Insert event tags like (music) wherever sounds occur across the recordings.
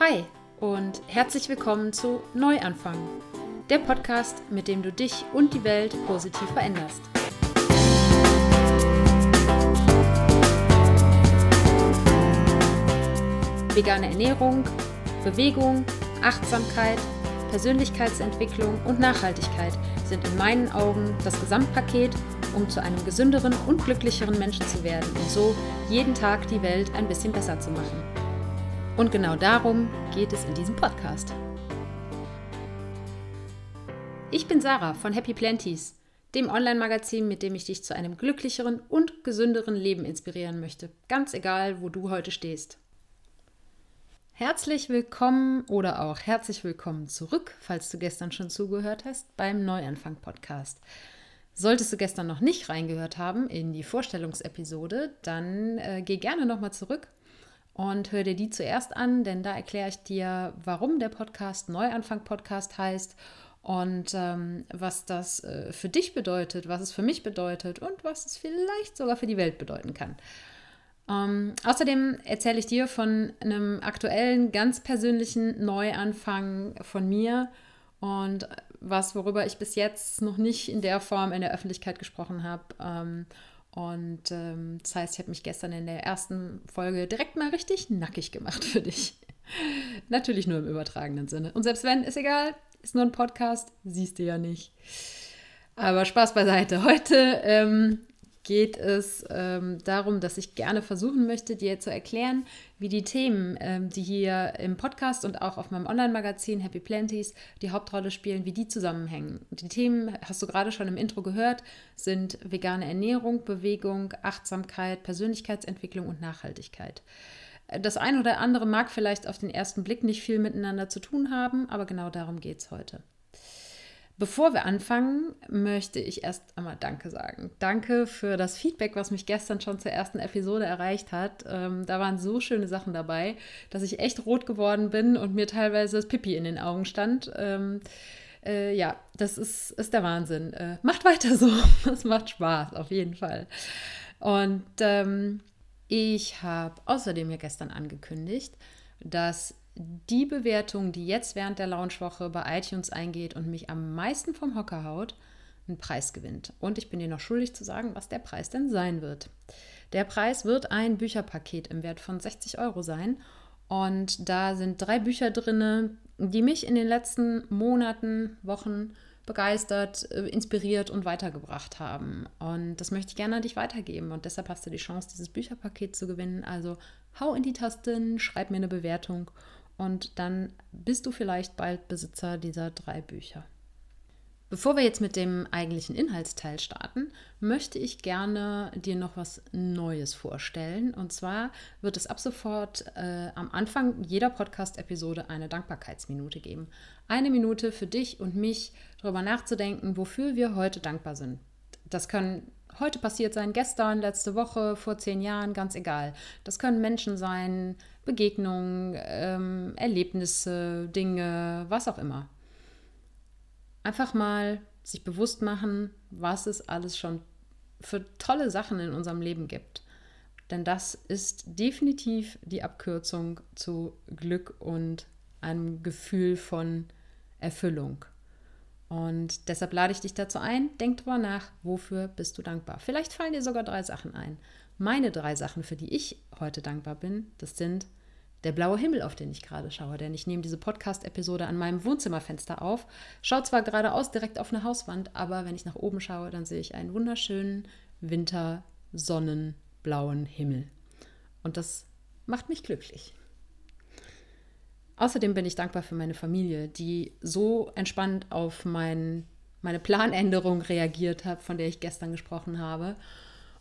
Hi und herzlich willkommen zu Neuanfang, der Podcast, mit dem du dich und die Welt positiv veränderst. Vegane Ernährung, Bewegung, Achtsamkeit, Persönlichkeitsentwicklung und Nachhaltigkeit sind in meinen Augen das Gesamtpaket, um zu einem gesünderen und glücklicheren Menschen zu werden und so jeden Tag die Welt ein bisschen besser zu machen. Und genau darum geht es in diesem Podcast. Ich bin Sarah von Happy Planties, dem Online-Magazin, mit dem ich dich zu einem glücklicheren und gesünderen Leben inspirieren möchte, ganz egal, wo du heute stehst. Herzlich willkommen oder auch herzlich willkommen zurück, falls du gestern schon zugehört hast, beim Neuanfang-Podcast. Solltest du gestern noch nicht reingehört haben in die Vorstellungsepisode, dann äh, geh gerne nochmal zurück und hör dir die zuerst an, denn da erkläre ich dir, warum der Podcast Neuanfang Podcast heißt und ähm, was das äh, für dich bedeutet, was es für mich bedeutet und was es vielleicht sogar für die Welt bedeuten kann. Ähm, außerdem erzähle ich dir von einem aktuellen, ganz persönlichen Neuanfang von mir und was, worüber ich bis jetzt noch nicht in der Form in der Öffentlichkeit gesprochen habe. Ähm, und ähm, das heißt, ich habe mich gestern in der ersten Folge direkt mal richtig nackig gemacht für dich. (laughs) Natürlich nur im übertragenen Sinne. Und selbst wenn, ist egal, ist nur ein Podcast, siehst du ja nicht. Aber Spaß beiseite. Heute ähm, geht es ähm, darum, dass ich gerne versuchen möchte, dir zu erklären, wie die Themen, ähm, die hier im Podcast und auch auf meinem Online-Magazin Happy Planties die Hauptrolle spielen, wie die zusammenhängen. Die Themen, hast du gerade schon im Intro gehört, sind vegane Ernährung, Bewegung, Achtsamkeit, Persönlichkeitsentwicklung und Nachhaltigkeit. Das eine oder andere mag vielleicht auf den ersten Blick nicht viel miteinander zu tun haben, aber genau darum geht es heute. Bevor wir anfangen, möchte ich erst einmal Danke sagen. Danke für das Feedback, was mich gestern schon zur ersten Episode erreicht hat. Ähm, da waren so schöne Sachen dabei, dass ich echt rot geworden bin und mir teilweise das Pipi in den Augen stand. Ähm, äh, ja, das ist, ist der Wahnsinn. Äh, macht weiter so. (laughs) Es macht Spaß, auf jeden Fall. Und ähm, ich habe außerdem ja gestern angekündigt, dass die Bewertung, die jetzt während der Launchwoche bei iTunes eingeht und mich am meisten vom Hocker haut, einen Preis gewinnt. Und ich bin dir noch schuldig zu sagen, was der Preis denn sein wird. Der Preis wird ein Bücherpaket im Wert von 60 Euro sein. Und da sind drei Bücher drin, die mich in den letzten Monaten, Wochen begeistert, äh, inspiriert und weitergebracht haben. Und das möchte ich gerne an dich weitergeben. Und deshalb hast du die Chance, dieses Bücherpaket zu gewinnen. Also hau in die Tasten, schreib mir eine Bewertung und dann bist du vielleicht bald Besitzer dieser drei Bücher. Bevor wir jetzt mit dem eigentlichen Inhaltsteil starten, möchte ich gerne dir noch was Neues vorstellen. Und zwar wird es ab sofort äh, am Anfang jeder Podcast-Episode eine Dankbarkeitsminute geben. Eine Minute für dich und mich, darüber nachzudenken, wofür wir heute dankbar sind. Das können heute passiert sein, gestern, letzte Woche, vor zehn Jahren, ganz egal. Das können Menschen sein, Begegnungen, ähm, Erlebnisse, Dinge, was auch immer. Einfach mal sich bewusst machen, was es alles schon für tolle Sachen in unserem Leben gibt. Denn das ist definitiv die Abkürzung zu Glück und einem Gefühl von Erfüllung. Und deshalb lade ich dich dazu ein, denk drüber nach, wofür bist du dankbar. Vielleicht fallen dir sogar drei Sachen ein. Meine drei Sachen, für die ich heute dankbar bin, das sind der blaue Himmel, auf den ich gerade schaue, denn ich nehme diese Podcast-Episode an meinem Wohnzimmerfenster auf. Schaut zwar geradeaus direkt auf eine Hauswand, aber wenn ich nach oben schaue, dann sehe ich einen wunderschönen Winter-Sonnenblauen Himmel. Und das macht mich glücklich. Außerdem bin ich dankbar für meine Familie, die so entspannt auf mein, meine Planänderung reagiert hat, von der ich gestern gesprochen habe.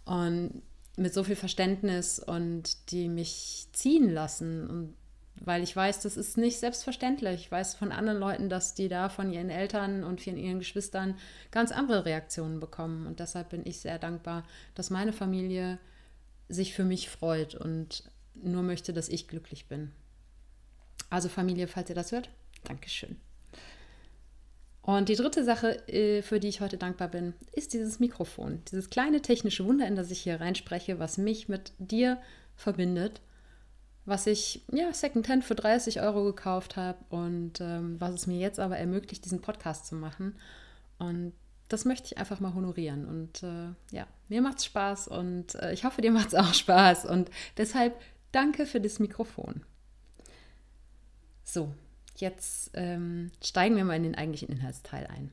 Und mit so viel Verständnis und die mich ziehen lassen. Und weil ich weiß, das ist nicht selbstverständlich. Ich weiß von anderen Leuten, dass die da von ihren Eltern und von ihren Geschwistern ganz andere Reaktionen bekommen. Und deshalb bin ich sehr dankbar, dass meine Familie sich für mich freut und nur möchte, dass ich glücklich bin. Also Familie, falls ihr das hört, Dankeschön. Und die dritte Sache, äh, für die ich heute dankbar bin, ist dieses Mikrofon. Dieses kleine technische Wunder, in das ich hier reinspreche, was mich mit dir verbindet. was ich ja Secondhand für 30 Euro gekauft habe und ähm, was es mir jetzt aber ermöglicht, diesen Podcast zu machen. Und das möchte ich einfach mal honorieren. Und äh, ja, mir macht es Spaß und äh, ich hoffe, dir macht es auch (laughs) Spaß. Und deshalb danke für das Mikrofon. So, jetzt ähm, steigen wir mal in den eigentlichen Inhaltsteil ein.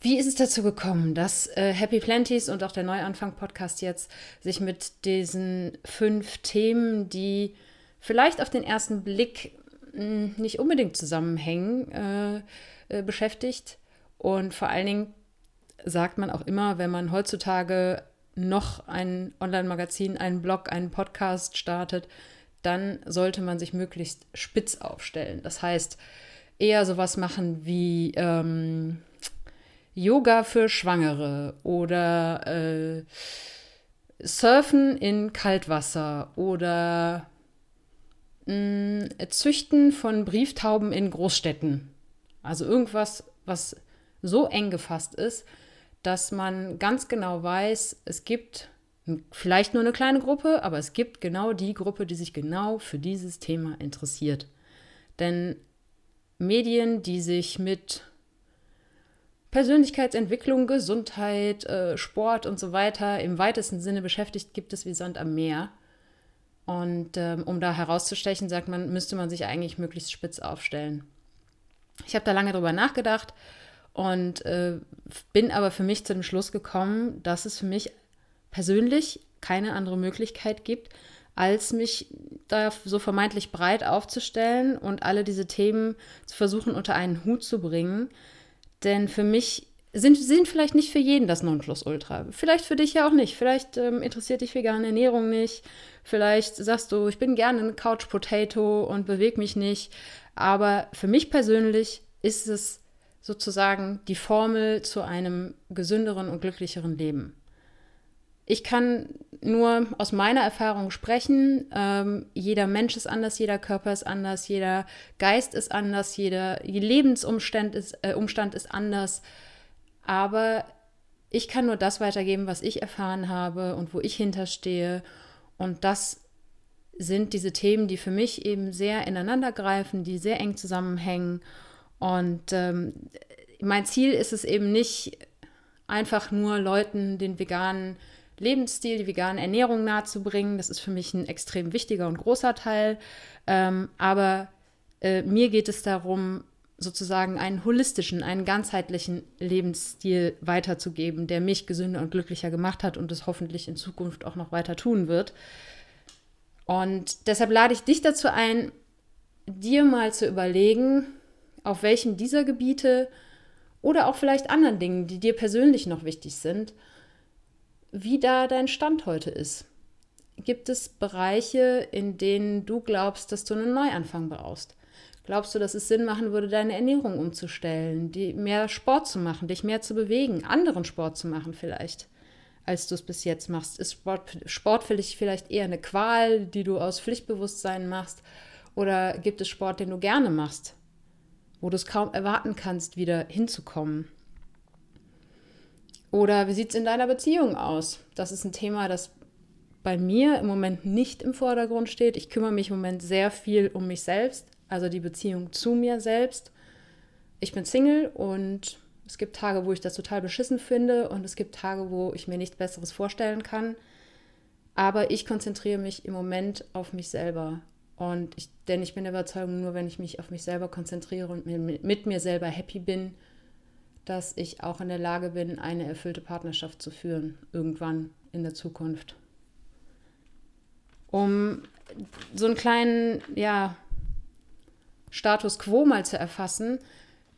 Wie ist es dazu gekommen, dass äh, Happy Planties und auch der Neuanfang-Podcast jetzt sich mit diesen fünf Themen, die vielleicht auf den ersten Blick mh, hm, nicht unbedingt zusammenhängen, äh, äh, beschäftigt? Und vor allen Dingen sagt man auch immer, wenn man heutzutage noch ein Online-Magazin, einen Blog, einen Podcast startet, dann sollte man sich möglichst spitz aufstellen. Das heißt, eher sowas machen wie ähm, Yoga für Schwangere oder äh, Surfen in Kaltwasser oder mh, mm, Züchten von Brieftauben in Großstädten. Also irgendwas, was so eng gefasst ist, dass man ganz genau weiß, es gibt vielleicht nur eine kleine Gruppe, aber es gibt genau die Gruppe, die sich genau für dieses Thema interessiert. Denn Medien, die sich mit Persönlichkeitsentwicklung, Gesundheit, äh, Sport und so weiter im weitesten Sinne beschäftigt, gibt es wie Sand am Meer. Und ähm, um da herauszustechen, sagt man, müsste man sich eigentlich möglichst spitz aufstellen. Ich habe da lange drüber nachgedacht und äh, bin aber für mich zu dem Schluss gekommen, dass es für mich persönlich keine andere Möglichkeit gibt, als mich da so vermeintlich breit aufzustellen und alle diese Themen zu versuchen unter einen Hut zu bringen, denn für mich sind, sind vielleicht nicht für jeden das Nonplusultra. Vielleicht für dich ja auch nicht. Vielleicht ähm, interessiert dich vegane Ernährung nicht. Vielleicht sagst du, ich bin gerne ein Couch Potato und bewege mich nicht. Aber für mich persönlich ist es sozusagen die Formel zu einem gesünderen und glücklicheren Leben. Ich kann nur aus meiner Erfahrung sprechen. Ähm, jeder Mensch ist anders, jeder Körper ist anders, jeder Geist ist anders, jeder Lebensumstand ist, äh, Umstand ist anders. Aber ich kann nur das weitergeben, was ich erfahren habe und wo ich hinterstehe. Und das sind diese Themen, die für mich eben sehr ineinander greifen, die sehr eng zusammenhängen. Und ähm, mein Ziel ist es eben nicht, einfach nur Leuten den veganen Lebensstil, die vegane Ernährung nahezubringen. Das ist für mich ein extrem wichtiger und großer Teil. Ähm, aber äh, mir geht es darum, sozusagen einen holistischen, einen ganzheitlichen Lebensstil weiterzugeben, der mich gesünder und glücklicher gemacht hat und es hoffentlich in Zukunft auch noch weiter tun wird. Und deshalb lade ich dich dazu ein, dir mal zu überlegen, auf welchem dieser Gebiete oder auch vielleicht anderen Dingen, die dir persönlich noch wichtig sind, wie da dein Stand heute ist. Gibt es Bereiche, in denen du glaubst, dass du einen Neuanfang brauchst? Glaubst du, dass es Sinn machen würde, deine Ernährung umzustellen, die, mehr Sport zu machen, dich mehr zu bewegen, anderen Sport zu machen vielleicht, als du es bis jetzt machst? Ist Sport, Sport für dich vielleicht eher eine Qual, die du aus Pflichtbewusstsein machst? Oder gibt es Sport, den du gerne machst, wo du es kaum erwarten kannst, wieder hinzukommen? Oder wie sieht es in deiner Beziehung aus? Das ist ein Thema, das bei mir im Moment nicht im Vordergrund steht. Ich kümmere mich im Moment sehr viel um mich selbst, also die Beziehung zu mir selbst. Ich bin Single und es gibt Tage, wo ich das total beschissen finde und es gibt Tage, wo ich mir nichts Besseres vorstellen kann. Aber ich konzentriere mich im Moment auf mich selber. Und ich, denn ich bin der Überzeugung, nur wenn ich mich auf mich selber konzentriere und mit mir selber happy bin, dass ich auch in der Lage bin, eine erfüllte Partnerschaft zu führen, irgendwann in der Zukunft. Um so einen kleinen, ja, Status quo mal zu erfassen,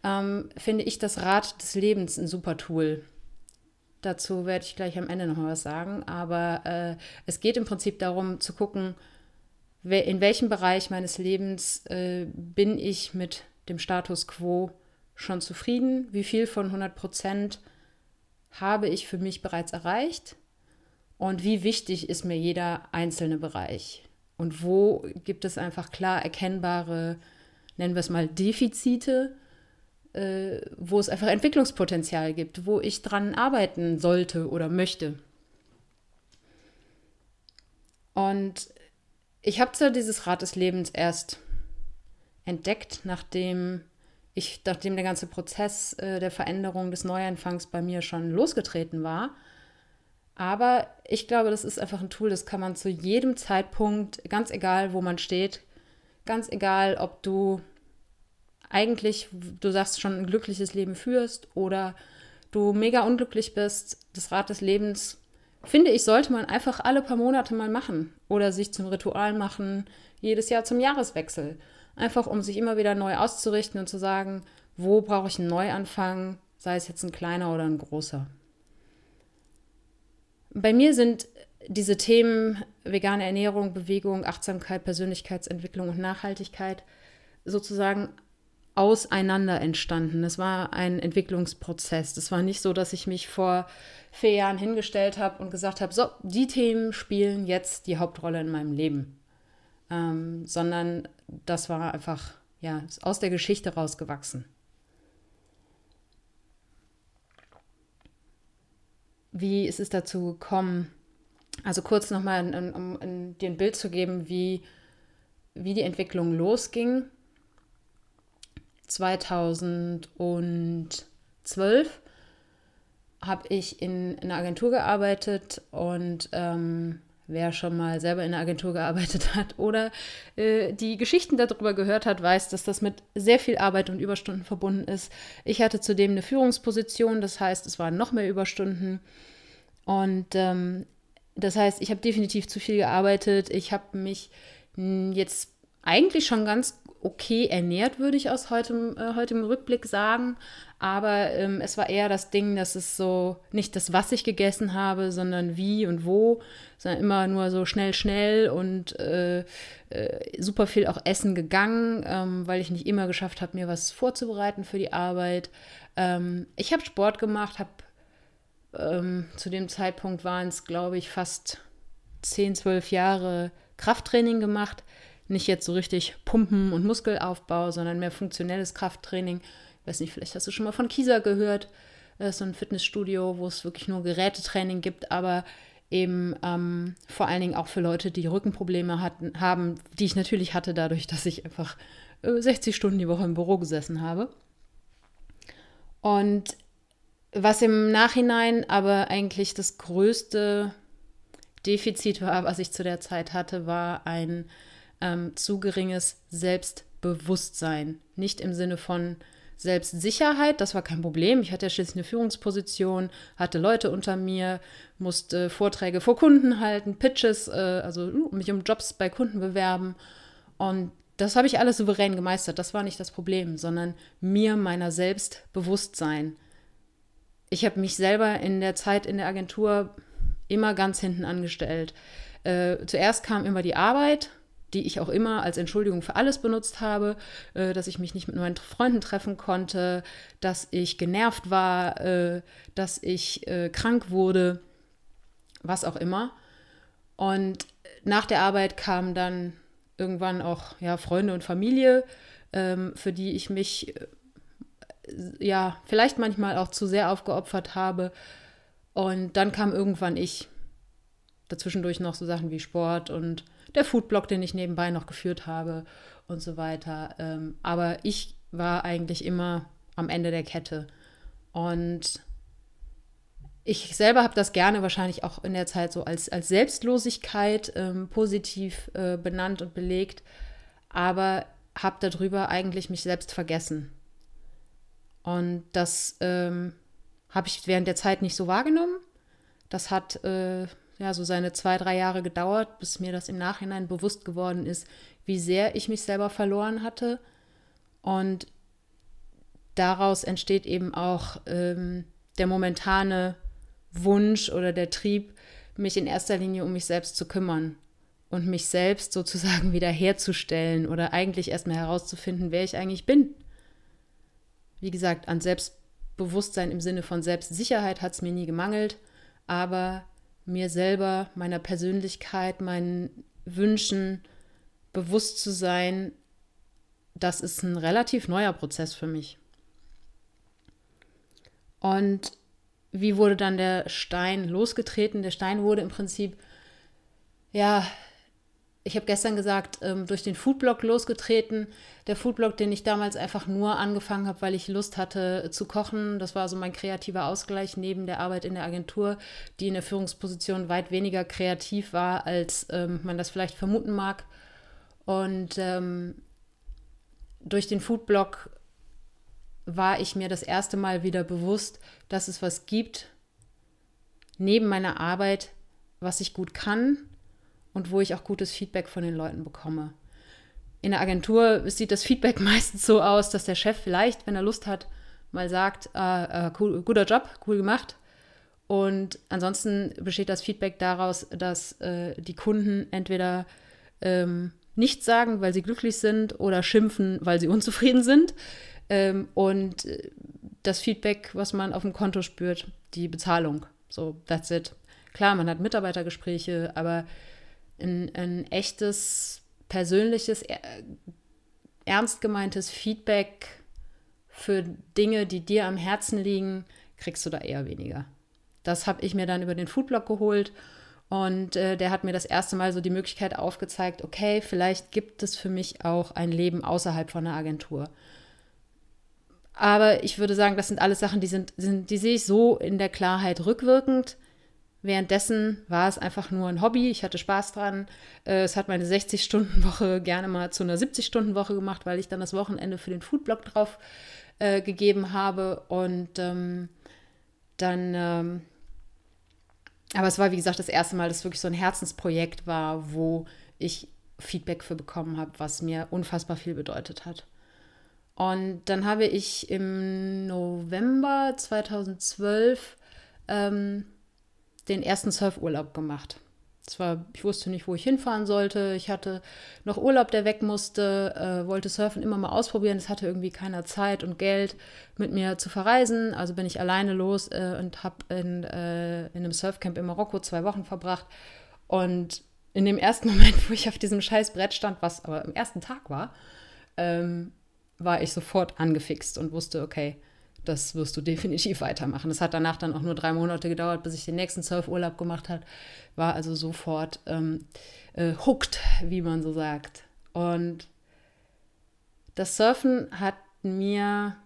ähm, finde ich das Rad des Lebens ein super Tool. Dazu werde ich gleich am Ende noch was sagen. Aber äh, es geht im Prinzip darum zu gucken, in welchem Bereich meines Lebens äh, bin ich mit dem Status quo schon zufrieden? Wie viel von 100 Prozent habe ich für mich bereits erreicht? Und wie wichtig ist mir jeder einzelne Bereich? Und wo gibt es einfach klar erkennbare, nennen wir es mal, Defizite, äh, wo es einfach Entwicklungspotenzial gibt, wo ich dran arbeiten sollte oder möchte? Und ich habe zwar dieses Rad des Lebens erst entdeckt, nachdem ich, nachdem der ganze Prozess äh, der Veränderung des Neuanfangs bei mir schon losgetreten war. Aber ich glaube, das ist einfach ein Tool, das kann man zu jedem Zeitpunkt, ganz egal, wo man steht, ganz egal, ob du eigentlich, du sagst schon, ein glückliches Leben führst oder du mega unglücklich bist, das Rad des Lebens, finde ich, sollte man einfach alle paar Monate mal machen oder sich zum Ritual machen, jedes Jahr zum Jahreswechsel. Einfach um sich immer wieder neu auszurichten und zu sagen, wo brauche ich einen Neuanfang, sei es jetzt ein kleiner oder ein großer. Bei mir sind diese Themen vegane Ernährung, Bewegung, Achtsamkeit, Persönlichkeitsentwicklung und Nachhaltigkeit sozusagen auseinander entstanden. Es war ein Entwicklungsprozess. Das war nicht so, dass ich mich vor vier Jahren hingestellt habe und gesagt habe, so, die Themen spielen jetzt die Hauptrolle in meinem Leben. Ähm, sondern das war einfach, ja, aus der Geschichte rausgewachsen. Wie ist es dazu gekommen? Also kurz nochmal, um, um dir ein Bild zu geben, wie, wie die Entwicklung losging. 2012 habe ich in, in, einer Agentur gearbeitet und ähm, wer schon mal selber in einer Agentur gearbeitet hat oder äh, die Geschichten darüber gehört hat, weiß, dass das mit sehr viel Arbeit und Überstunden verbunden ist. Ich hatte zudem eine Führungsposition, das heißt, es waren noch mehr Überstunden. Und ähm, das heißt, ich habe definitiv zu viel gearbeitet. Ich habe mich jetzt eigentlich schon ganz okay ernährt, würde ich aus heutem, äh, heutem Rückblick sagen. Aber ähm, es war eher das Ding, dass es so nicht das, was ich gegessen habe, sondern wie und wo, sondern immer nur so schnell, schnell und äh, äh, super viel auch essen gegangen, ähm, weil ich nicht immer geschafft habe, mir was vorzubereiten für die Arbeit. Ähm, ich habe Sport gemacht, habe ähm, zu dem Zeitpunkt waren es, glaube ich, fast 10, 12 Jahre Krafttraining gemacht nicht jetzt so richtig Pumpen und Muskelaufbau, sondern mehr funktionelles Krafttraining. Ich weiß nicht, vielleicht hast du schon mal von Kieser gehört. Das ist so ein Fitnessstudio, wo es wirklich nur Gerätetraining gibt, aber eben ähm, vor allen Dingen auch für Leute, die Rückenprobleme hatten, haben, die ich natürlich hatte, dadurch, dass ich einfach äh, 60 Stunden die Woche im Büro gesessen habe. Und was im Nachhinein aber eigentlich das größte Defizit war, was ich zu der Zeit hatte, war ein ähm, zu geringes Selbstbewusstsein. Nicht im Sinne von Selbstsicherheit, das war kein Problem. Ich hatte ja schließlich eine Führungsposition, hatte Leute unter mir, musste Vorträge vor Kunden halten, Pitches, äh, also uh, mich um Jobs bei Kunden bewerben. Und das habe ich alles souverän gemeistert. Das war nicht das Problem, sondern mir meiner Selbstbewusstsein. Ich habe mich selber in der Zeit in der Agentur immer ganz hinten angestellt. Äh, zuerst kam immer die Arbeit, die ich auch immer als Entschuldigung für alles benutzt habe, äh, dass ich mich nicht mit meinen Freunden treffen konnte, dass ich genervt war, äh, dass ich äh, krank wurde, was auch immer. Und nach der Arbeit kamen dann irgendwann auch ja, Freunde und Familie, ähm, für die ich mich ja vielleicht manchmal auch zu sehr aufgeopfert habe. Und dann kam irgendwann ich. Dazwischendurch noch so Sachen wie Sport und der Foodblog, den ich nebenbei noch geführt habe und so weiter. Ähm, aber ich war eigentlich immer am Ende der Kette. Und ich selber habe das gerne wahrscheinlich auch in der Zeit so als, als Selbstlosigkeit ähm, positiv äh, benannt und belegt, aber habe darüber eigentlich mich selbst vergessen. Und das ähm, habe ich während der Zeit nicht so wahrgenommen. Das hat äh, ja, so seine zwei, drei Jahre gedauert, bis mir das im Nachhinein bewusst geworden ist, wie sehr ich mich selber verloren hatte. Und daraus entsteht eben auch ähm, der momentane Wunsch oder der Trieb, mich in erster Linie um mich selbst zu kümmern und mich selbst sozusagen (laughs) wieder herzustellen oder eigentlich erstmal herauszufinden, wer ich eigentlich bin. Wie gesagt, an Selbstbewusstsein im Sinne von Selbstsicherheit hat es mir nie gemangelt, aber mir selber, meiner Persönlichkeit, meinen Wünschen bewusst zu sein, das ist ein relativ neuer Prozess für mich. Und wie wurde dann der Stein losgetreten? Der Stein wurde im Prinzip, ja, ich habe gestern gesagt, ähm, durch den Foodblog losgetreten. Der Foodblog, den ich damals einfach nur angefangen habe, weil ich Lust hatte zu kochen. Das war so mein kreativer Ausgleich neben der Arbeit in der Agentur, die in der Führungsposition weit weniger kreativ war, als ähm, man das vielleicht vermuten mag. Und ähm, durch den Foodblog war ich mir das erste Mal wieder bewusst, dass es was gibt neben meiner Arbeit, was ich gut kann und wo ich auch gutes Feedback von den Leuten bekomme. In der Agentur sieht das Feedback (laughs) meistens so aus, dass der Chef vielleicht, wenn er Lust hat, mal sagt, äh, äh, cool, guter Job, cool gemacht. Und ansonsten besteht das Feedback daraus, dass äh, die Kunden entweder ähm, nichts sagen, weil sie glücklich sind, oder schimpfen, weil sie (laughs) unzufrieden sind. Ähm, und äh, das Feedback, was man auf dem Konto spürt, die Bezahlung. So, that's it. Klar, man hat Mitarbeitergespräche, aber ein, ein echtes, persönliches, ernst gemeintes Feedback für Dinge, die dir am Herzen liegen, kriegst du da eher weniger. Das habe ich mir dann über den Foodblog geholt und äh, der hat mir das erste Mal so die Möglichkeit aufgezeigt, okay, vielleicht gibt es für mich auch ein Leben außerhalb von einer Agentur. Aber ich würde sagen, das sind alles Sachen, die sind, sind, die sehe ich so in der Klarheit rückwirkend. Währenddessen war es einfach nur ein Hobby. Ich hatte Spaß dran. Äh, es hat meine 60-Stunden-Woche gerne mal zu einer 70-Stunden-Woche gemacht, weil ich dann das Wochenende für den Foodblog drauf äh, gegeben habe. Und ähm, dann, ähm, aber es war wie gesagt das erste Mal, dass es wirklich so ein Herzensprojekt war, wo ich Feedback für bekommen habe, was mir unfassbar viel bedeutet hat. Und dann habe ich im November 2012 ähm, den ersten Surfurlaub gemacht. Zwar, ich wusste nicht, wo ich hinfahren sollte. Ich hatte noch Urlaub, der weg musste, äh, wollte Surfen immer mal ausprobieren. Es hatte irgendwie keiner Zeit und Geld, mit mir zu verreisen. Also bin ich alleine los äh, und habe in, äh, in einem Surfcamp in Marokko zwei Wochen verbracht. Und in dem ersten (laughs) Moment, wo ich auf diesem scheiß Brett stand, was aber im ersten Tag war, ähm, war ich sofort angefixt und wusste, okay, das wirst du (laughs) definitiv weitermachen. Es hat danach dann auch nur drei Monate gedauert, bis ich den nächsten Surfurlaub gemacht habe. War also sofort ähm, äh, hooked, wie man so sagt. Und das Surfen hat mir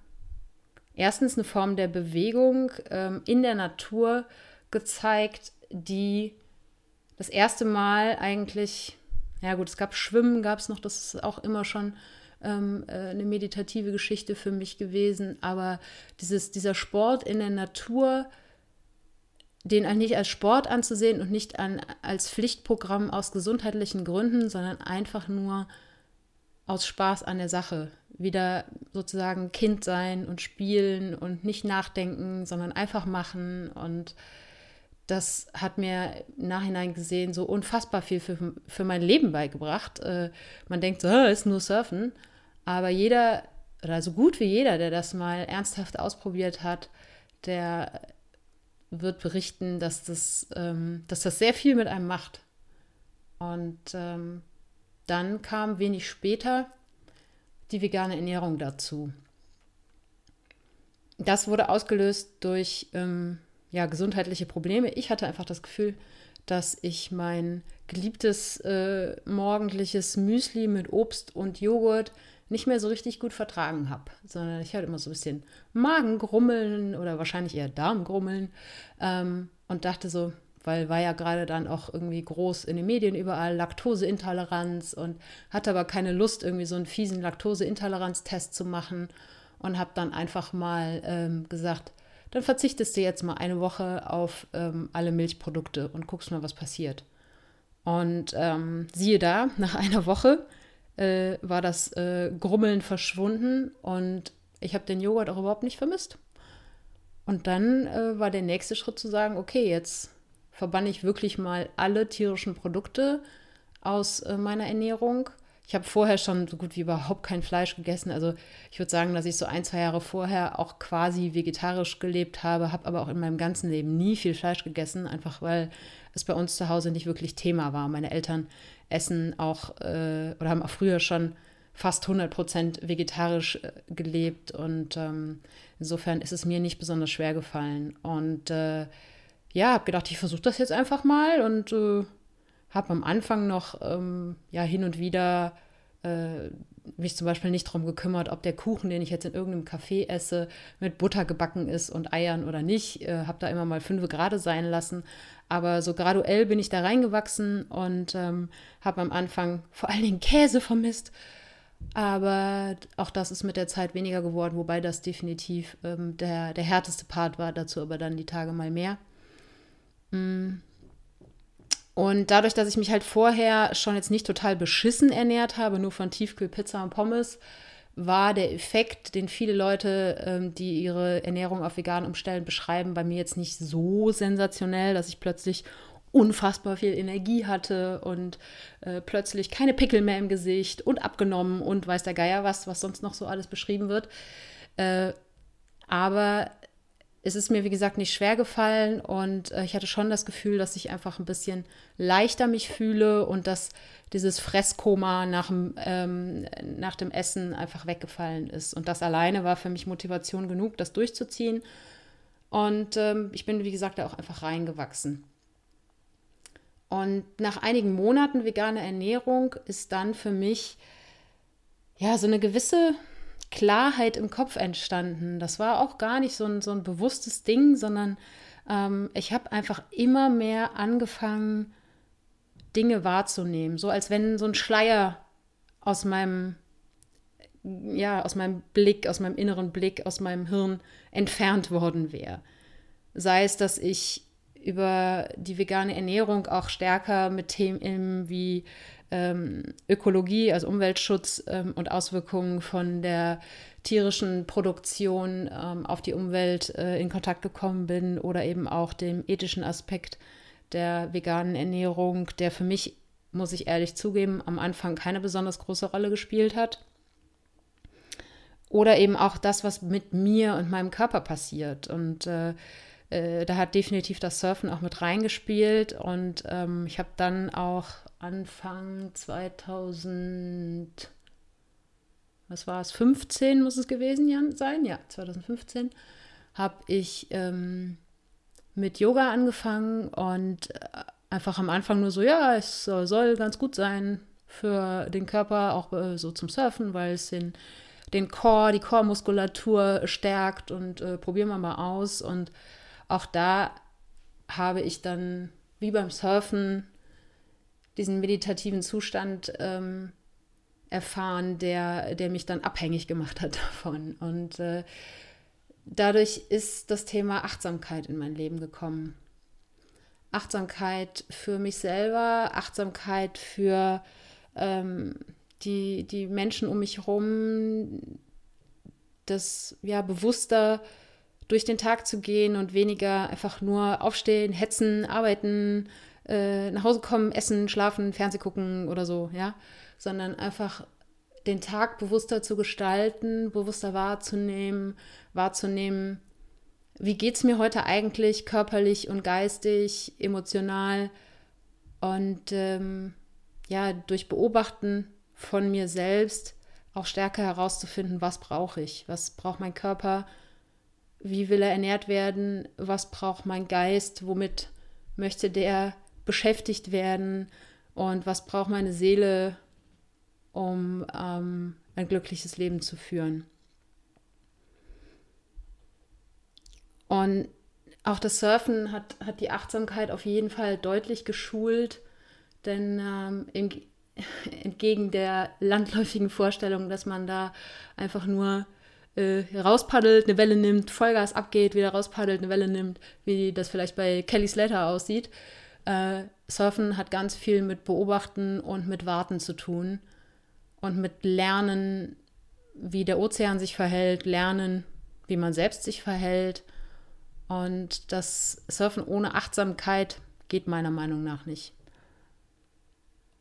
erstens eine Form der Bewegung ähm, in der Natur gezeigt, die das erste Mal eigentlich, ja gut, es gab Schwimmen, gab es noch, das ist auch immer schon ähm, äh, eine meditative Geschichte für mich gewesen. Aber dieses, dieser Sport in der Natur, den nicht als Sport anzusehen und nicht an, als Pflichtprogramm aus gesundheitlichen Gründen, sondern einfach nur aus Spaß an der Sache. Wieder sozusagen Kind sein und spielen und nicht nachdenken, sondern einfach machen. Und das hat mir im Nachhinein gesehen so unfassbar viel für, für mein Leben beigebracht. Äh, man denkt so, ist nur Surfen. Aber jeder, oder so gut wie jeder, der das mal ernsthaft ausprobiert hat, der wird berichten, dass das, ähm, dass das sehr viel mit einem macht. Und ähm, dann kam wenig später die vegane Ernährung dazu. Das wurde ausgelöst durch ähm, ja, gesundheitliche Probleme. Ich hatte einfach das Gefühl, dass ich mein geliebtes äh, morgendliches Müsli mit Obst und Joghurt nicht mehr so richtig gut vertragen habe, sondern ich hatte immer so ein bisschen Magengrummeln oder wahrscheinlich eher Darmgrummeln ähm, und dachte so, weil war ja gerade dann auch irgendwie groß in den Medien überall Laktoseintoleranz und hatte aber keine Lust, irgendwie so einen fiesen Laktoseintoleranztest zu machen und habe dann einfach mal ähm, gesagt, dann verzichtest du jetzt mal eine Woche auf ähm, alle Milchprodukte und guckst mal, was passiert. Und ähm, siehe da, (laughs) nach einer Woche äh, war das äh, Grummeln verschwunden und ich habe den Joghurt auch überhaupt nicht vermisst. Und dann äh, war der nächste Schritt zu sagen, okay, jetzt verbanne ich wirklich mal alle tierischen Produkte aus äh, meiner Ernährung. Ich habe vorher schon so gut wie überhaupt kein Fleisch gegessen. Also ich würde sagen, dass ich so ein, zwei Jahre vorher auch quasi vegetarisch gelebt habe, habe aber auch in meinem ganzen Leben nie viel Fleisch gegessen, einfach weil es bei uns zu Hause nicht wirklich Thema war. Meine Eltern essen auch äh, oder haben auch früher schon fast 100 Prozent vegetarisch äh, gelebt und ähm, insofern ist es mir nicht besonders schwer gefallen. Und äh, ja, habe gedacht, ich versuche das jetzt einfach mal und äh, habe am Anfang noch ähm, ja hin und wieder äh, mich zum Beispiel nicht darum gekümmert, ob der Kuchen, den ich jetzt in irgendeinem Café esse, mit Butter gebacken ist und Eiern oder nicht. Äh, habe da immer mal fünf Grade sein lassen. Aber so graduell bin ich da reingewachsen und ähm, habe am Anfang vor allen Dingen Käse vermisst. Aber auch das ist mit der Zeit weniger geworden, wobei das definitiv ähm, der, der härteste Part war, dazu aber dann die Tage mal mehr. Mm. Und dadurch, dass ich mich halt vorher schon jetzt nicht total beschissen ernährt habe, nur von Tiefkühlpizza und Pommes, war der Effekt, den viele Leute, ähm, die ihre Ernährung auf vegan umstellen, beschreiben, bei mir jetzt nicht so sensationell, dass ich plötzlich unfassbar viel Energie hatte und äh, plötzlich keine Pickel mehr im Gesicht und abgenommen und weiß der Geier was, was sonst noch so alles beschrieben wird. Äh, aber es ist mir, wie gesagt, nicht schwer gefallen und äh, ich hatte schon das Gefühl, dass ich einfach ein bisschen leichter mich fühle und dass dieses Fresskoma nach dem, ähm, nach dem Essen einfach weggefallen ist. Und das alleine war für mich Motivation genug, das durchzuziehen. Und ähm, ich bin, wie gesagt, da auch einfach reingewachsen. Und nach einigen Monaten veganer Ernährung ist dann für mich ja so eine gewisse Klarheit im Kopf entstanden. Das war auch gar nicht so ein, so ein bewusstes Ding, sondern ähm, ich habe einfach immer mehr angefangen, Dinge wahrzunehmen. So als wenn so ein Schleier aus meinem, ja, aus meinem Blick, aus meinem inneren Blick, aus meinem Hirn entfernt worden wäre. Sei es, dass ich über die vegane Ernährung auch stärker mit Themen wie ähm, Ökologie, also Umweltschutz ähm, und Auswirkungen von der tierischen Produktion ähm, auf die Umwelt äh, in Kontakt gekommen bin oder eben auch dem ethischen Aspekt der veganen Ernährung, der für mich, muss ich ehrlich zugeben, am Anfang keine besonders große Rolle gespielt hat. Oder eben auch das, was mit mir und meinem Körper passiert. Und äh, äh, da hat definitiv das Surfen auch mit reingespielt. Und ähm, ich habe dann auch Anfang 2000, was war es, 15 muss es gewesen sein? Ja, 2015 habe ich ähm, mit Yoga angefangen und äh, einfach am Anfang nur so, ja, es soll ganz gut sein für den Körper, auch äh, so zum Surfen, weil es den, den Core, die Core-Muskulatur stärkt und äh, probieren wir mal aus. Und auch da habe ich dann, wie beim Surfen, diesen meditativen Zustand ähm, erfahren, der, der mich dann abhängig gemacht hat (laughs) davon. Und äh, dadurch ist das Thema Achtsamkeit in mein Leben gekommen. Achtsamkeit für mich selber, Achtsamkeit für ähm, die, die Menschen um mich herum, das ja bewusster durch den Tag zu gehen und weniger einfach nur aufstehen, hetzen, arbeiten, äh, nach Hause kommen, essen, schlafen, Fernseh gucken oder so, ja, sondern einfach den Tag bewusster zu gestalten, bewusster wahrzunehmen, wahrzunehmen, wie geht es mir heute eigentlich körperlich und geistig, emotional? Und ähm, ja, durch Beobachten von mir selbst auch stärker herauszufinden, was brauche ich, was braucht mein Körper, wie will er ernährt werden, was braucht mein Geist, womit möchte der beschäftigt werden und was braucht meine Seele, um ähm, ein glückliches Leben zu führen. Und auch das Surfen hat, hat die Achtsamkeit auf jeden Fall deutlich geschult, denn ähm, (laughs) entgegen der landläufigen Vorstellung, dass man da einfach nur äh, rauspaddelt, eine Welle nimmt, Vollgas abgeht, wieder rauspaddelt, eine Welle nimmt, wie das vielleicht bei Kelly Slater aussieht, äh, Surfen hat ganz viel mit Beobachten und mit Warten zu tun und mit Lernen, wie der Ozean sich verhält, lernen, wie man selbst sich verhält. Und das Surfen ohne Achtsamkeit geht meiner Meinung nach nicht.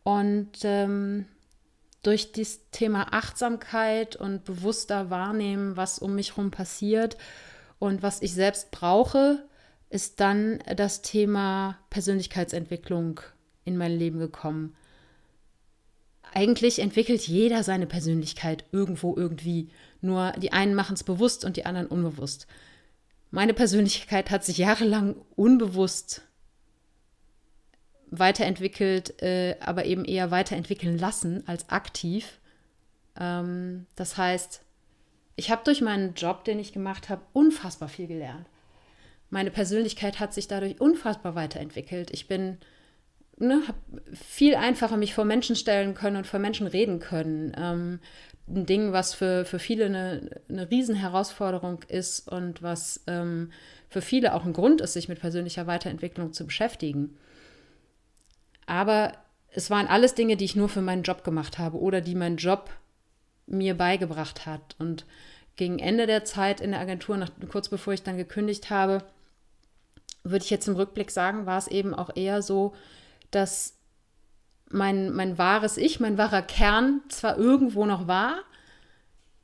Und ähm, durch das Thema Achtsamkeit und bewusster wahrnehmen, was um mich herum passiert und was ich selbst brauche, ist dann das Thema Persönlichkeitsentwicklung in mein Leben gekommen. Eigentlich entwickelt jeder seine Persönlichkeit irgendwo irgendwie. Nur die einen machen es bewusst und die anderen unbewusst. Meine Persönlichkeit hat sich jahrelang unbewusst weiterentwickelt, äh, aber eben eher weiterentwickeln lassen als aktiv. Ähm, das heißt, ich habe durch meinen Job, den ich gemacht habe, unfassbar viel gelernt. Meine Persönlichkeit hat sich dadurch unfassbar weiterentwickelt. Ich bin ne, viel einfacher mich vor Menschen stellen können und vor Menschen reden können. Ähm, ein Ding, was für, für viele eine, eine Riesenherausforderung ist und was ähm, für viele auch ein Grund ist, sich mit persönlicher Weiterentwicklung zu beschäftigen. Aber es waren alles Dinge, die ich nur für meinen Job gemacht habe oder die mein Job mir beigebracht hat. Und gegen Ende der Zeit in der Agentur, nach, kurz bevor ich dann gekündigt habe, würde ich jetzt im Rückblick sagen, war es eben auch eher so, dass mein, mein wahres Ich, mein wahrer Kern zwar irgendwo noch war,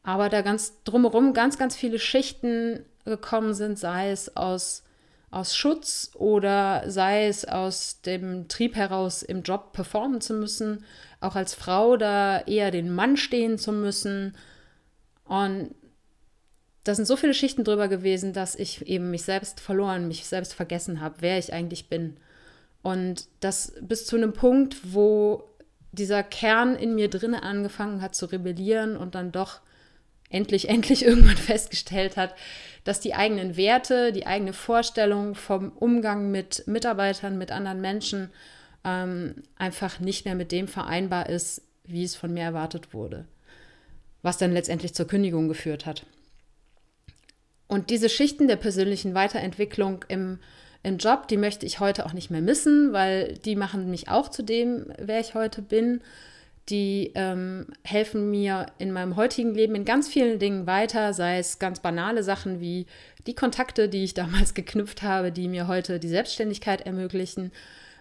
aber da ganz drumherum ganz, ganz viele Schichten gekommen sind, sei es aus, aus Schutz oder sei es aus dem Trieb heraus, im Job performen zu müssen, auch als Frau da eher den Mann stehen zu müssen. Und da sind so viele Schichten drüber gewesen, dass ich eben mich selbst verloren, mich selbst vergessen habe, wer ich eigentlich bin. Und das bis zu einem Punkt, wo dieser Kern in mir drinne angefangen hat zu rebellieren und dann doch endlich, (laughs) endlich irgendwann festgestellt hat, dass die eigenen Werte, die eigene Vorstellung vom Umgang mit Mitarbeitern, mit anderen Menschen ähm, einfach nicht mehr mit dem vereinbar ist, wie es von mir erwartet wurde. Was dann letztendlich zur Kündigung geführt hat. Und diese Schichten der persönlichen Weiterentwicklung im im Job, die möchte ich heute auch nicht mehr missen, weil die machen mich auch zu dem, wer ich heute bin. Die ähm, helfen mir in meinem heutigen Leben in ganz vielen Dingen weiter, sei es ganz banale Sachen wie die Kontakte, die ich (laughs) damals geknüpft habe, die mir heute die Selbstständigkeit ermöglichen,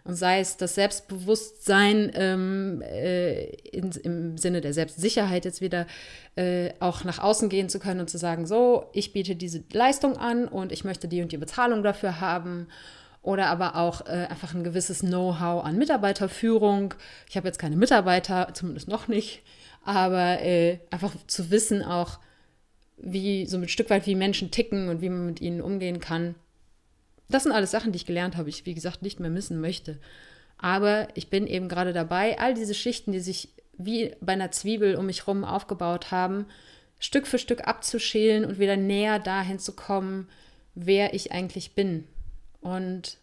und sei es das Selbstbewusstsein ähm, äh, in, im Sinne der Selbstsicherheit jetzt wieder äh, auch nach außen gehen zu können und zu sagen, so, ich biete diese Leistung an und ich möchte die und die Bezahlung dafür haben. Oder aber auch äh, einfach ein gewisses Know-how an Mitarbeiterführung. Ich habe jetzt keine Mitarbeiter, zumindest noch nicht, aber äh, einfach zu wissen auch, wie so ein Stück weit wie Menschen ticken und wie man mit ihnen umgehen kann das sind alles Sachen, die ich gelernt habe, ich wie gesagt nicht mehr missen möchte. Aber ich bin eben gerade dabei, all diese Schichten, die sich wie bei einer Zwiebel um mich herum aufgebaut haben, Stück für Stück abzuschälen und wieder näher dahin zu kommen, wer ich eigentlich bin. Und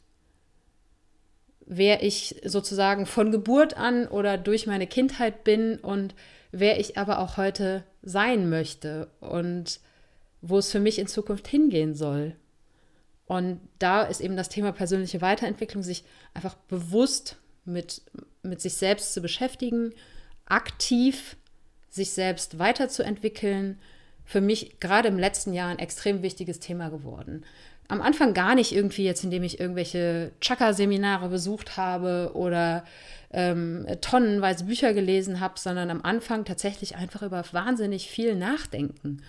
wer ich sozusagen von Geburt an oder durch meine Kindheit bin und wer ich aber auch heute sein möchte und wo es für mich in Zukunft hingehen soll. Und da ist eben das Thema persönliche Weiterentwicklung, sich einfach bewusst mit, mit sich selbst zu beschäftigen, aktiv sich selbst weiterzuentwickeln, für mich gerade im letzten Jahr ein extrem wichtiges Thema geworden. Am Anfang gar nicht irgendwie jetzt, indem ich irgendwelche Chakra-Seminare besucht habe oder ähm, tonnenweise Bücher gelesen habe, sondern am Anfang tatsächlich einfach über wahnsinnig viel nachdenken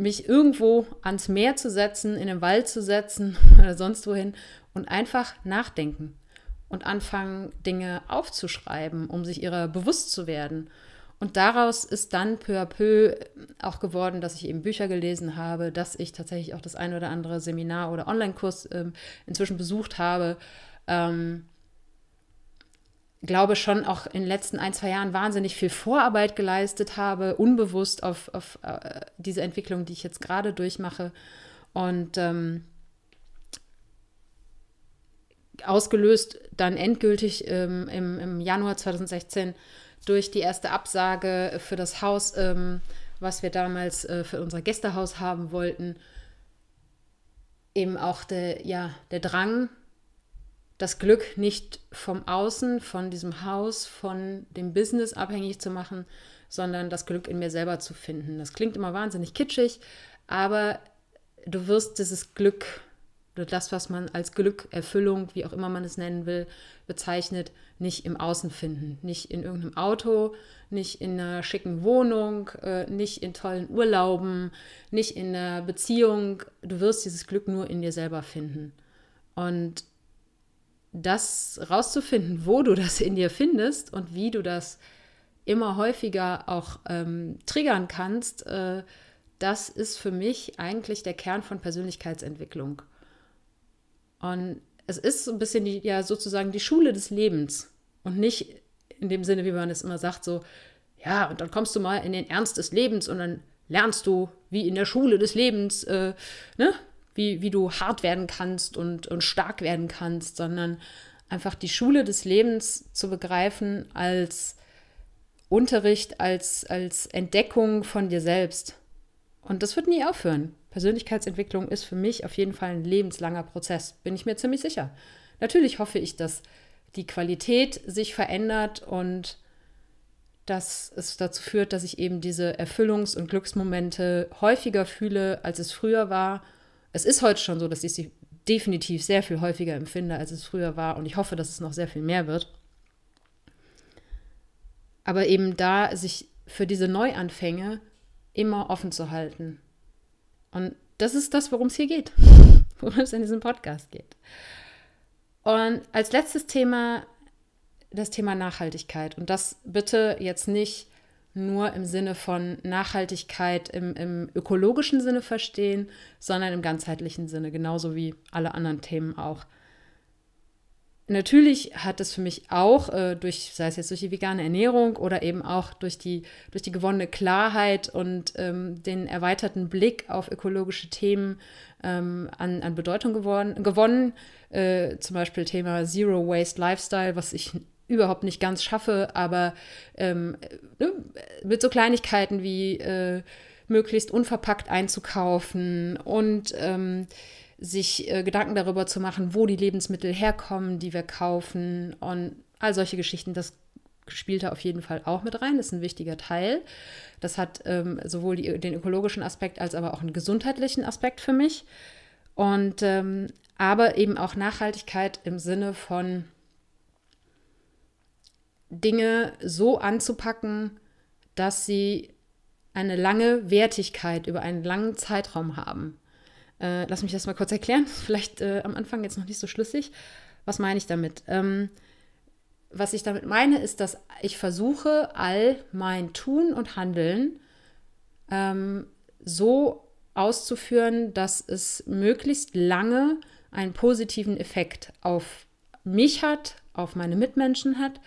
mich irgendwo ans Meer zu setzen, in den Wald zu setzen (laughs) oder sonst wohin und einfach nachdenken und anfangen, Dinge aufzuschreiben, um sich ihrer bewusst zu werden. Und daraus ist dann peu à peu auch geworden, dass ich eben Bücher gelesen habe, dass ich tatsächlich auch das ein oder andere Seminar oder Online-Kurs ähm, inzwischen besucht habe. Ähm, glaube schon auch in den letzten ein, zwei Jahren wahnsinnig viel Vorarbeit geleistet habe, unbewusst auf, auf äh, diese Entwicklung, die ich jetzt gerade durchmache. Und ähm, ausgelöst dann endgültig ähm, im, im Januar 2016 durch die erste Absage für das Haus, ähm, was wir damals äh, für unser Gästehaus haben wollten, eben auch der, ja, der Drang, das Glück nicht vom Außen, von diesem Haus, von dem Business abhängig zu machen, sondern das Glück in mir selber zu finden. Das klingt immer wahnsinnig kitschig, aber du wirst dieses Glück oder das, was man als Glück, Erfüllung, wie auch immer man es nennen will, bezeichnet, nicht im Außen finden. Nicht in irgendeinem Auto, nicht in einer schicken Wohnung, äh, nicht in tollen Urlauben, nicht in einer Beziehung. Du wirst dieses Glück nur in dir selber finden. Und das rauszufinden, wo du das in dir findest und wie du das immer häufiger auch ähm, triggern kannst, äh, das ist für mich eigentlich der Kern von Persönlichkeitsentwicklung. Und es ist so ein bisschen die, ja sozusagen die Schule des Lebens und nicht in dem Sinne, wie man es immer sagt, so, ja, und dann kommst du mal in den Ernst des Lebens und dann lernst du, wie in der Schule des Lebens, äh, ne, wie, wie du hart werden kannst und, und stark werden kannst, sondern einfach die Schule des Lebens zu begreifen als Unterricht, als, als Entdeckung von dir selbst. Und das wird nie aufhören. Persönlichkeitsentwicklung ist für mich auf jeden Fall ein lebenslanger Prozess, bin ich mir ziemlich sicher. Natürlich hoffe ich, dass die Qualität sich verändert und dass es dazu führt, dass ich eben diese Erfüllungs- und Glücksmomente häufiger fühle, als es früher war. Es ist heute schon so, dass ich sie definitiv sehr viel häufiger empfinde, als es früher war und ich hoffe, dass es noch sehr viel mehr wird. Aber eben da sich für diese Neuanfänge immer offen zu halten. Und das ist das, worum es hier geht, (laughs) worum es in diesem Podcast geht. Und als letztes Thema das Thema Nachhaltigkeit. Und das bitte jetzt nicht nur im Sinne von Nachhaltigkeit im, im ökologischen Sinne verstehen, sondern im ganzheitlichen Sinne, genauso wie alle anderen Themen auch. Natürlich hat es für mich auch, äh, durch, sei es jetzt durch die vegane Ernährung oder eben auch durch die, durch die gewonnene Klarheit und ähm, den erweiterten Blick auf ökologische Themen ähm, an, an Bedeutung geworden, gewonnen. Äh, zum Beispiel Thema Zero Waste Lifestyle, was ich überhaupt nicht ganz schaffe, aber ähm, ne, mit so Kleinigkeiten wie äh, möglichst unverpackt einzukaufen und ähm, sich äh, Gedanken darüber zu machen, wo die Lebensmittel herkommen, die wir kaufen und all solche Geschichten, das spielt da auf jeden Fall auch mit rein, das ist ein wichtiger Teil. Das hat ähm, sowohl die, den ökologischen Aspekt als aber auch einen gesundheitlichen Aspekt für mich. Und ähm, aber eben auch Nachhaltigkeit im Sinne von Dinge so anzupacken, dass sie eine lange Wertigkeit über einen langen Zeitraum haben. Äh, lass mich das mal kurz erklären. (laughs) Vielleicht äh, am Anfang jetzt noch nicht so schlüssig. Was meine ich damit? Ähm, was ich damit meine, ist, dass ich versuche, all mein Tun und Handeln ähm, so auszuführen, dass es möglichst lange einen positiven Effekt auf mich hat, auf meine Mitmenschen hat,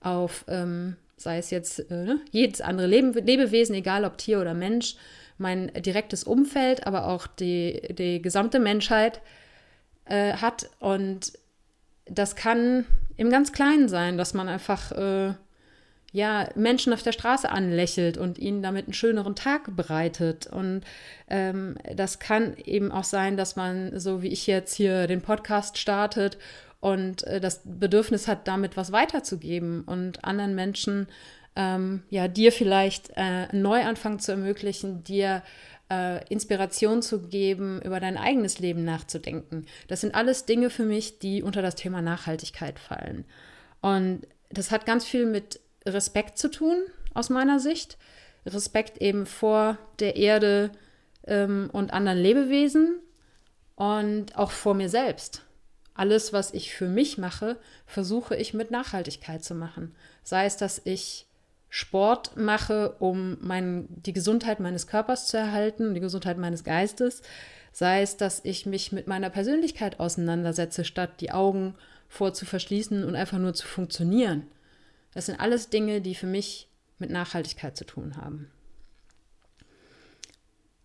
auf, ähm, sei es jetzt äh, ne, jedes andere Leben, Lebewesen, egal ob Tier oder Mensch, mein direktes Umfeld, aber auch die, die gesamte Menschheit äh, hat. Und das kann im ganz Kleinen sein, dass man einfach äh, ja, Menschen auf der Straße anlächelt und ihnen damit einen schöneren Tag bereitet. Und ähm, das kann eben auch sein, dass man, so wie ich jetzt hier den Podcast startet und äh, das Bedürfnis hat, damit was weiterzugeben und anderen Menschen ähm, ja, dir vielleicht äh, einen Neuanfang zu ermöglichen, dir äh, Inspiration zu geben, über dein eigenes Leben nachzudenken. Das sind alles Dinge für mich, die unter das Thema Nachhaltigkeit fallen. Und das hat ganz viel mit Respekt zu tun, aus meiner Sicht. Respekt eben vor der Erde ähm, und anderen Lebewesen und auch vor mir selbst. Alles, was ich für mich mache, versuche ich mit Nachhaltigkeit zu machen. Sei es, dass ich Sport mache, um mein, die Gesundheit meines Körpers zu erhalten, die Gesundheit meines Geistes, sei es, dass ich mich mit meiner Persönlichkeit auseinandersetze, statt die Augen vorzuverschließen und einfach nur zu funktionieren. Das sind alles Dinge, die für mich mit Nachhaltigkeit zu tun haben.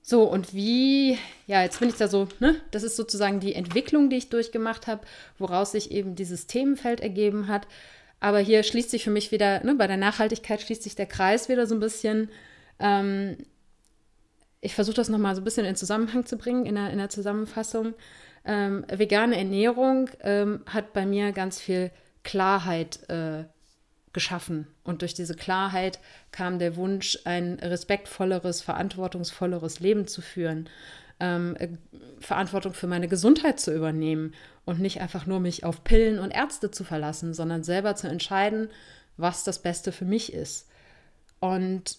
So, und wie, ja, jetzt bin ich da so, ne, das ist sozusagen die Entwicklung, die ich durchgemacht habe, woraus sich eben dieses Themenfeld ergeben hat. Aber hier schließt sich für mich wieder, ne, bei der Nachhaltigkeit schließt sich der Kreis wieder so ein bisschen. Ähm, ich versuche das nochmal so ein bisschen in Zusammenhang zu bringen, in der, in der Zusammenfassung. Ähm, vegane Ernährung ähm, hat bei mir ganz viel Klarheit äh, geschaffen. Und durch diese Klarheit kam der Wunsch, ein respektvolleres, verantwortungsvolleres Leben zu führen, ähm, äh, Verantwortung für meine Gesundheit zu übernehmen und nicht einfach nur mich auf Pillen und Ärzte zu verlassen, sondern selber zu entscheiden, was das Beste für mich ist. Und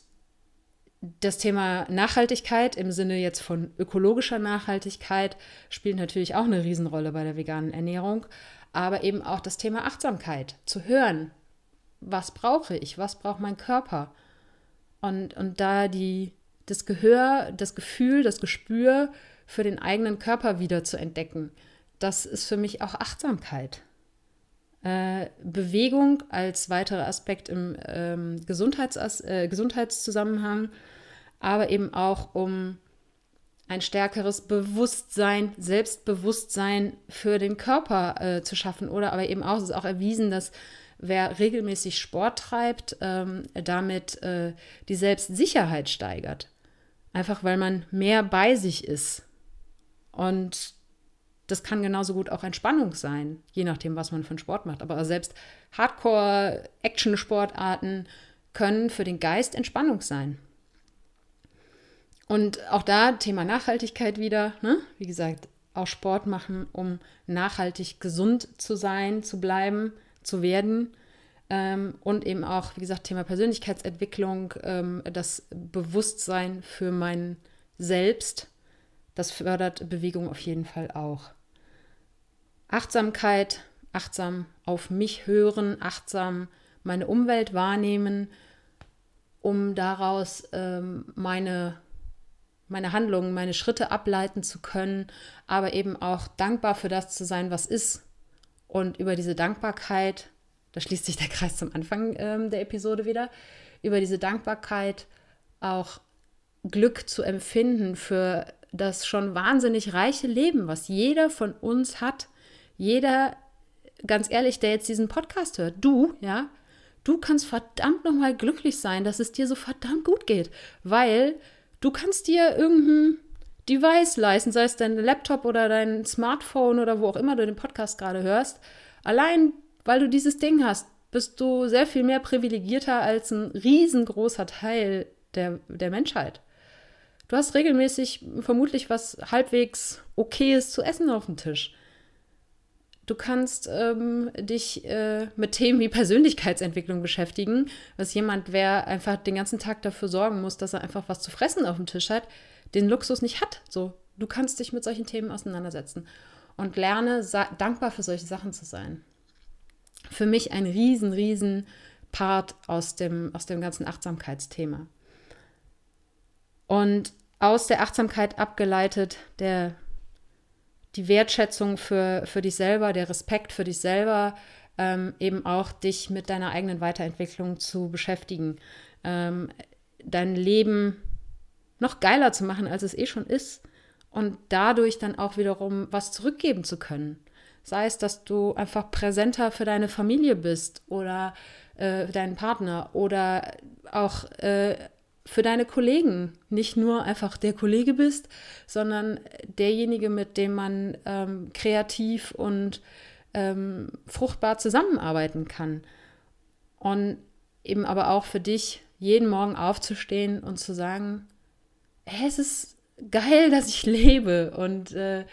das Thema Nachhaltigkeit im Sinne jetzt von ökologischer Nachhaltigkeit spielt natürlich auch eine Riesenrolle bei der veganen Ernährung, aber eben auch das Thema Achtsamkeit, zu hören, was brauche ich, was braucht mein Körper. Und, und da die, das Gehör, das Gefühl, das Gespür für den eigenen Körper wieder zu entdecken das ist für mich auch Achtsamkeit. Äh, Bewegung als weiterer Aspekt im ähm, Gesundheits äh, Gesundheitszusammenhang, aber eben auch um ein stärkeres Bewusstsein, Selbstbewusstsein für den Körper äh, zu schaffen. Oder aber eben auch, es ist auch erwiesen, dass wer regelmäßig Sport treibt, ähm, damit äh, die Selbstsicherheit steigert. Einfach weil man mehr bei sich ist. Und das kann genauso gut auch Entspannung sein, je nachdem, was man für einen Sport macht. Aber selbst Hardcore-Action-Sportarten können für den Geist Entspannung sein. Und auch da Thema Nachhaltigkeit wieder. Ne? Wie gesagt, auch Sport machen, um nachhaltig gesund zu sein, zu bleiben, zu werden. Ähm, und eben auch, wie gesagt, Thema Persönlichkeitsentwicklung, ähm, das Bewusstsein für mein Selbst. Das fördert Bewegung auf jeden Fall auch. Achtsamkeit, achtsam auf mich hören, achtsam meine Umwelt wahrnehmen, um daraus ähm, meine meine Handlungen, meine Schritte ableiten zu können, aber eben auch dankbar für das zu sein, was ist. Und über diese Dankbarkeit, da schließt sich der Kreis zum Anfang ähm, der Episode wieder, über diese Dankbarkeit auch Glück zu empfinden für das schon wahnsinnig reiche Leben, was jeder von uns hat. Jeder, ganz ehrlich, der jetzt diesen Podcast hört, du, ja, du kannst verdammt nochmal glücklich sein, dass es dir so verdammt gut geht, weil Du kannst dir irgendein Device leisten, sei es dein Laptop oder dein Smartphone oder wo auch immer du den Podcast gerade hörst. Allein weil du dieses Ding hast, bist du sehr viel mehr privilegierter als ein riesengroßer Teil der, der Menschheit. Du hast regelmäßig vermutlich was halbwegs okayes zu essen auf dem Tisch. Du kannst ähm, dich äh, mit Themen wie Persönlichkeitsentwicklung beschäftigen, was jemand, wer einfach den ganzen Tag dafür sorgen muss, dass er einfach was zu fressen auf dem Tisch hat, den Luxus nicht hat. So, du kannst dich mit solchen Themen auseinandersetzen und lerne dankbar für solche Sachen zu sein. Für mich ein riesen, riesen Part aus dem, aus dem ganzen Achtsamkeitsthema. Und aus der Achtsamkeit abgeleitet der die Wertschätzung für, für dich selber, der Respekt für dich selber, ähm, eben auch dich mit deiner eigenen Weiterentwicklung zu beschäftigen, ähm, dein Leben noch geiler zu machen, als es eh schon ist und dadurch dann auch wiederum was zurückgeben zu können. Sei es, dass du einfach präsenter für deine Familie bist oder äh, deinen Partner oder auch äh, für deine Kollegen nicht nur einfach der Kollege bist, sondern derjenige, mit dem man ähm, kreativ und ähm, fruchtbar zusammenarbeiten kann. Und eben aber auch für dich, jeden Morgen aufzustehen und zu sagen, hey, es ist geil, dass ich lebe. Und äh,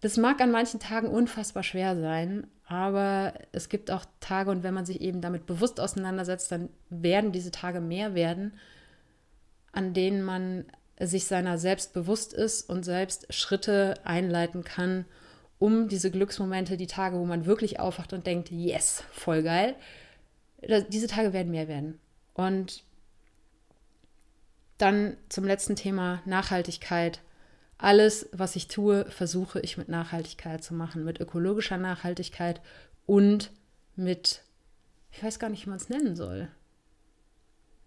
das mag an manchen Tagen unfassbar schwer sein, aber es gibt auch Tage und wenn man sich eben damit bewusst auseinandersetzt, dann werden diese Tage mehr werden an denen man sich seiner selbst bewusst ist und selbst Schritte einleiten kann, um diese Glücksmomente, die Tage, wo man wirklich aufwacht und denkt, yes, voll geil, diese Tage werden mehr werden. Und dann zum letzten Thema Nachhaltigkeit. Alles, was ich tue, versuche ich mit Nachhaltigkeit zu machen, mit ökologischer Nachhaltigkeit und mit, ich weiß gar nicht, wie man es nennen soll.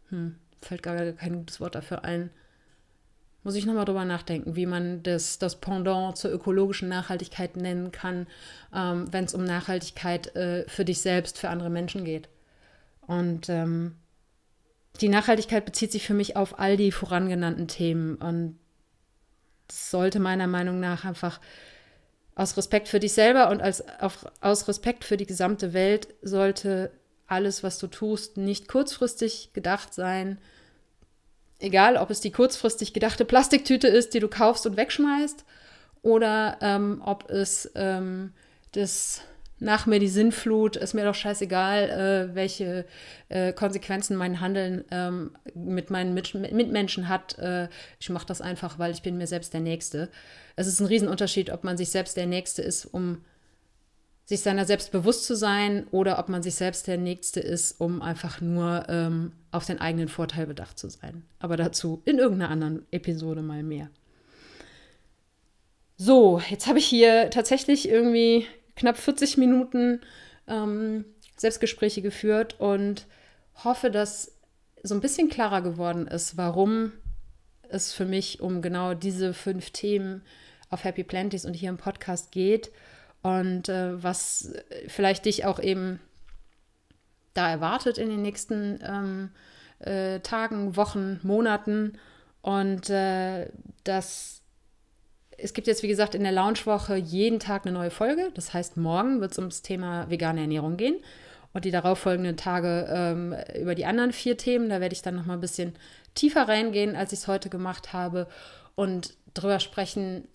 Hm, fällt gar kein gutes Wort dafür ein. Muss ich nochmal drüber nachdenken, wie man das, das Pendant zur ökologischen Nachhaltigkeit nennen kann, ähm, wenn es um Nachhaltigkeit äh, für dich selbst, für andere Menschen geht. Und ähm, die Nachhaltigkeit bezieht sich für mich auf all die vorangenannten Themen. Und sollte meiner Meinung nach einfach aus Respekt für dich selber und als, auf, aus Respekt für die gesamte Welt sollte alles, was du tust, nicht kurzfristig gedacht sein. Egal, ob es die kurzfristig gedachte Plastiktüte ist, die du kaufst und wegschmeißt, oder ähm, ob es ähm, das nach mir die Sinnflut, ist mir doch scheißegal, äh, welche äh, Konsequenzen mein Handeln ähm, mit meinen Mit Mitmenschen hat. Äh, ich mache das einfach, weil ich bin mir selbst der Nächste. Es ist ein Riesenunterschied, ob man sich selbst der Nächste ist, um sich seiner selbst bewusst zu sein oder ob man sich selbst der Nächste ist, um einfach nur ähm, auf den eigenen Vorteil bedacht zu sein. Aber dazu in irgendeiner anderen Episode mal mehr. So, jetzt habe ich hier tatsächlich irgendwie knapp 40 Minuten ähm, Selbstgespräche geführt und hoffe, dass so ein bisschen klarer geworden ist, warum es für mich um genau diese fünf Themen auf Happy Planties und hier im Podcast geht und äh, was vielleicht dich auch eben da erwartet in den nächsten ähm, äh, Tagen, Wochen, Monaten und äh, das es gibt jetzt, wie gesagt, in der Launchwoche jeden Tag eine neue Folge. Das heißt, morgen wird es ums Thema vegane Ernährung gehen und die darauffolgenden Tage ähm, über die anderen vier Themen. Da werde ich dann noch mal ein bisschen tiefer reingehen, als ich es heute gemacht habe und darüber sprechen,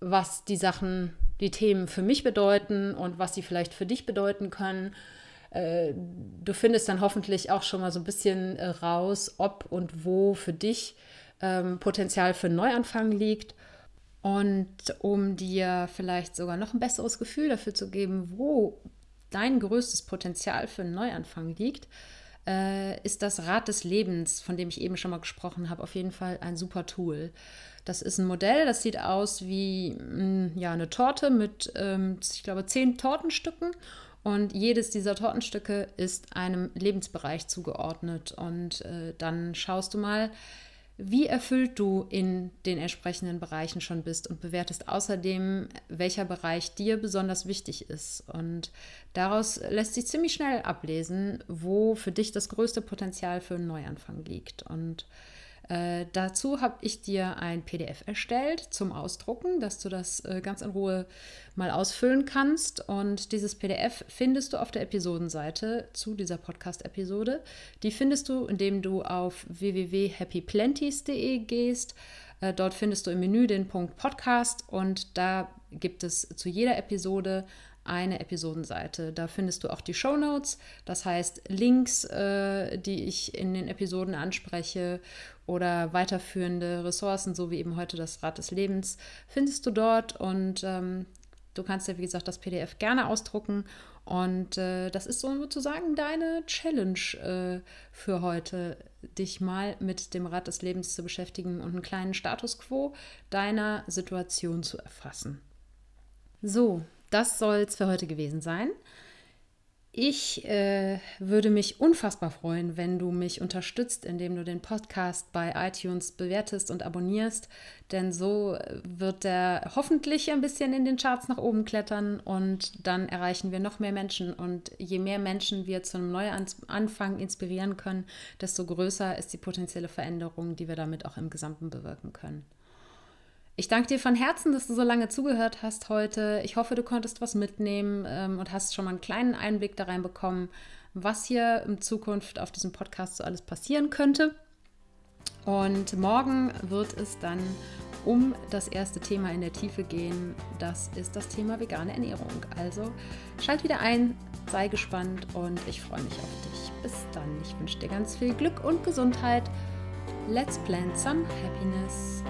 was die Sachen, die Themen für mich bedeuten und was sie vielleicht für dich bedeuten können. Äh, du findest dann hoffentlich auch schon mal so ein bisschen äh, raus, ob und wo für dich ähm, Potenzial für einen Neuanfang liegt. Und um dir vielleicht sogar noch ein besseres Gefühl dafür zu geben, wo dein größtes Potenzial für einen Neuanfang liegt, äh, ist das Rad des Lebens, von dem ich eben schon mal gesprochen habe, auf jeden Fall ein super Tool. Das ist ein Modell, das sieht aus wie mh, hm, ja, eine Torte mit, ähm, ich glaube, zehn Tortenstücken. Und jedes dieser Tortenstücke ist einem Lebensbereich zugeordnet. Und äh, dann schaust du mal, wie erfüllt du in den entsprechenden Bereichen schon bist und bewertest außerdem, welcher Bereich dir besonders wichtig ist. Und daraus lässt sich ziemlich schnell ablesen, wo für dich das größte Potenzial für einen Neuanfang liegt. Und äh, dazu habe ich dir ein PDF erstellt zum Ausdrucken, dass du das äh, ganz in Ruhe mal ausfüllen kannst. Und dieses PDF findest du auf der Episodenseite zu dieser Podcast-Episode. Die findest du, indem du auf www.happyplenties.de gehst. Äh, dort findest du im Menü den Punkt Podcast und da gibt es zu jeder Episode eine Episodenseite. Da findest du auch die Show Notes, das heißt Links, äh, die ich in den Episoden anspreche oder weiterführende Ressourcen, so wie eben heute das Rad des Lebens, findest du dort und ähm, du kannst ja, wie gesagt, das PDF gerne ausdrucken und äh, das ist sozusagen deine Challenge äh, für heute, dich mal mit dem Rad des Lebens zu beschäftigen und einen kleinen Status quo deiner Situation zu erfassen. So, das soll es für heute gewesen sein. Ich äh, würde mich unfassbar freuen, wenn du mich unterstützt, indem du den Podcast bei iTunes bewertest und abonnierst, denn so wird er hoffentlich ein bisschen in den Charts nach oben klettern und dann erreichen wir noch mehr Menschen und je mehr Menschen wir zu einem Neuanfang inspirieren können, desto größer ist die potenzielle Veränderung, die wir damit auch im Gesamten bewirken können. Ich danke dir von Herzen, dass du so lange zugehört hast heute. Ich hoffe, du konntest was mitnehmen ähm, und hast schon mal einen kleinen Einblick da rein bekommen, was hier in Zukunft auf diesem Podcast so alles passieren könnte. Und morgen wird es dann um das erste Thema in der Tiefe gehen. Das ist das Thema vegane Ernährung. Also schalt wieder ein, sei gespannt und ich freue mich auf dich. Bis dann. Ich wünsche dir ganz viel Glück und Gesundheit. Let's plant some happiness.